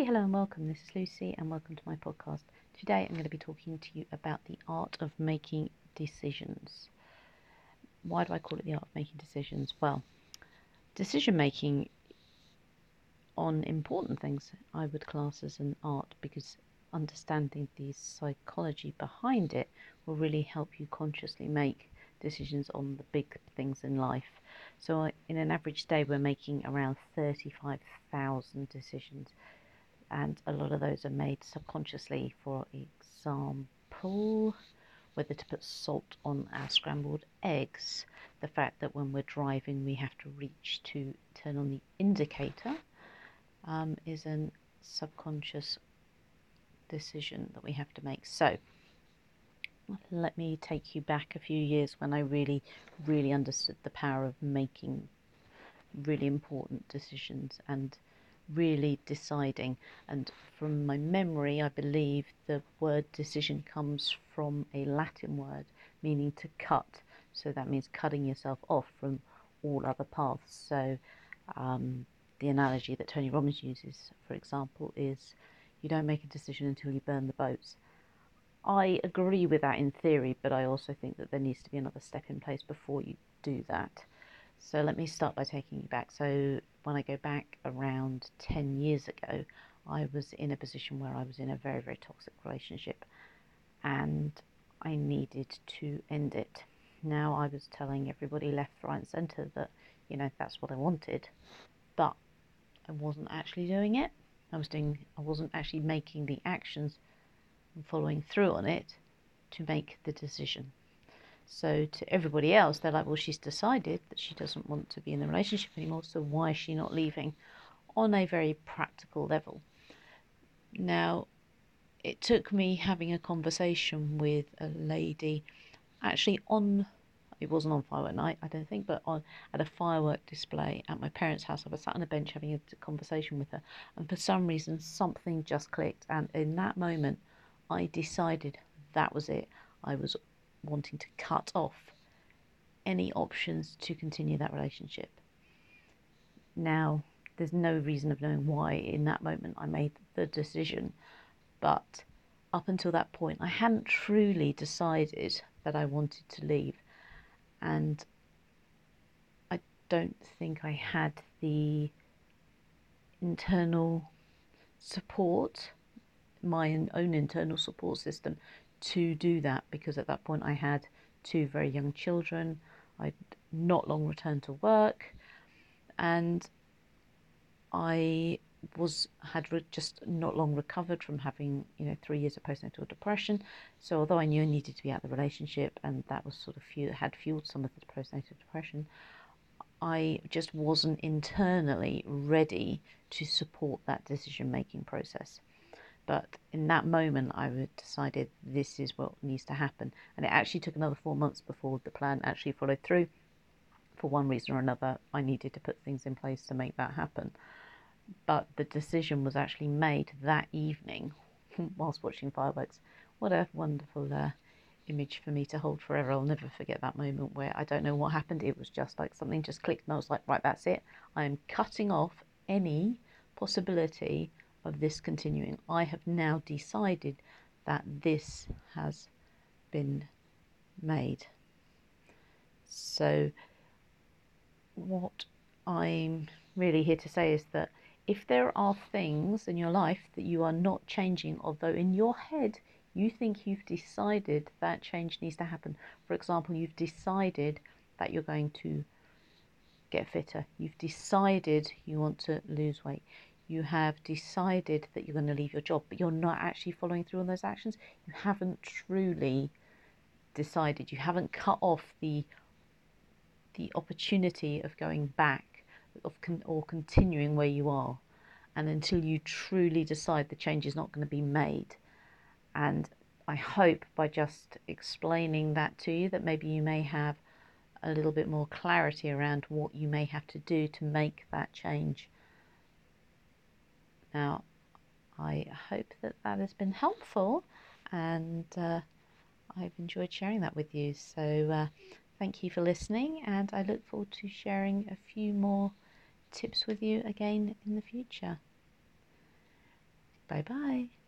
Hey, hello, and welcome. This is Lucy, and welcome to my podcast. Today, I'm going to be talking to you about the art of making decisions. Why do I call it the art of making decisions? Well, decision making on important things I would class as an art because understanding the psychology behind it will really help you consciously make decisions on the big things in life. So, uh, in an average day, we're making around 35,000 decisions and a lot of those are made subconsciously. For example, whether to put salt on our scrambled eggs, the fact that when we're driving we have to reach to turn on the indicator um, is a subconscious decision that we have to make. So, let me take you back a few years when I really, really understood the power of making really important decisions and really deciding. And from my memory, I believe the word decision comes from a Latin word meaning to cut. So that means cutting yourself off from all other paths. So um, the analogy that Tony Robbins uses, for example, is you don't make a decision until you burn the boats. I agree with that in theory, but I also think that there needs to be another step in place before you do that. So let me start by taking you back. So when I go back around 10 years ago, I was in a position where I was in a very, very toxic relationship and I needed to end it. Now I was telling everybody left, right, and centre that, you know, that's what I wanted, but I wasn't actually doing it. I was doing, I wasn't actually making the actions and following through on it to make the decision. So to everybody else, they're like, well, she's decided that she doesn't want to be in the relationship anymore, so why is she not leaving? On a very practical level. Now, it took me having a conversation with a lady, actually on, it wasn't on firework night, I don't think, but on at a firework display at my parents' house. I was sat on a bench having a conversation with her, and for some reason, something just clicked, and in that moment, I decided that was it. I was wanting to cut off any options to continue that relationship. Now, there's no reason of knowing why in that moment I made the decision, but up until that point, I hadn't truly decided that I wanted to leave, and I don't think I had the internal support, my own internal support system to do that because at that point I had two very young children. I'd not long returned to work, and I was had re- just not long recovered from having you know three years of postnatal depression. So although I knew I needed to be out of the relationship, and that was sort of fuel, had fueled some of the postnatal depression, I just wasn't internally ready to support that decision making process. But in that moment, I decided this is what needs to happen. And it actually took another four months before the plan actually followed through. For one reason or another, I needed to put things in place to make that happen. But the decision was actually made that evening whilst watching fireworks. What a wonderful uh, image for me to hold forever. I'll never forget that moment where I don't know what happened. It was just like something just clicked, and I was like, right, that's it. I am cutting off any possibility of this continuing. I have now decided that this has been made. So, what I'm really here to say is that if there are things in your life that you are not changing, although in your head you think you've decided that change needs to happen, for example, you've decided that you're going to get fitter, you've decided you want to lose weight, you have decided that you're going to leave your job, but you're not actually following through on those actions, you haven't truly decided. You haven't cut off the the opportunity of going back of con- or continuing where you are. And until you truly decide the change is not going to be made. And i hope by just explaining that to you that maybe you may have a little bit more clarity around what you may have to do to make that change now, I hope that that has been helpful and uh, I've enjoyed sharing that with you. So, uh, thank you for listening, and I look forward to sharing a few more tips with you again in the future. Bye bye.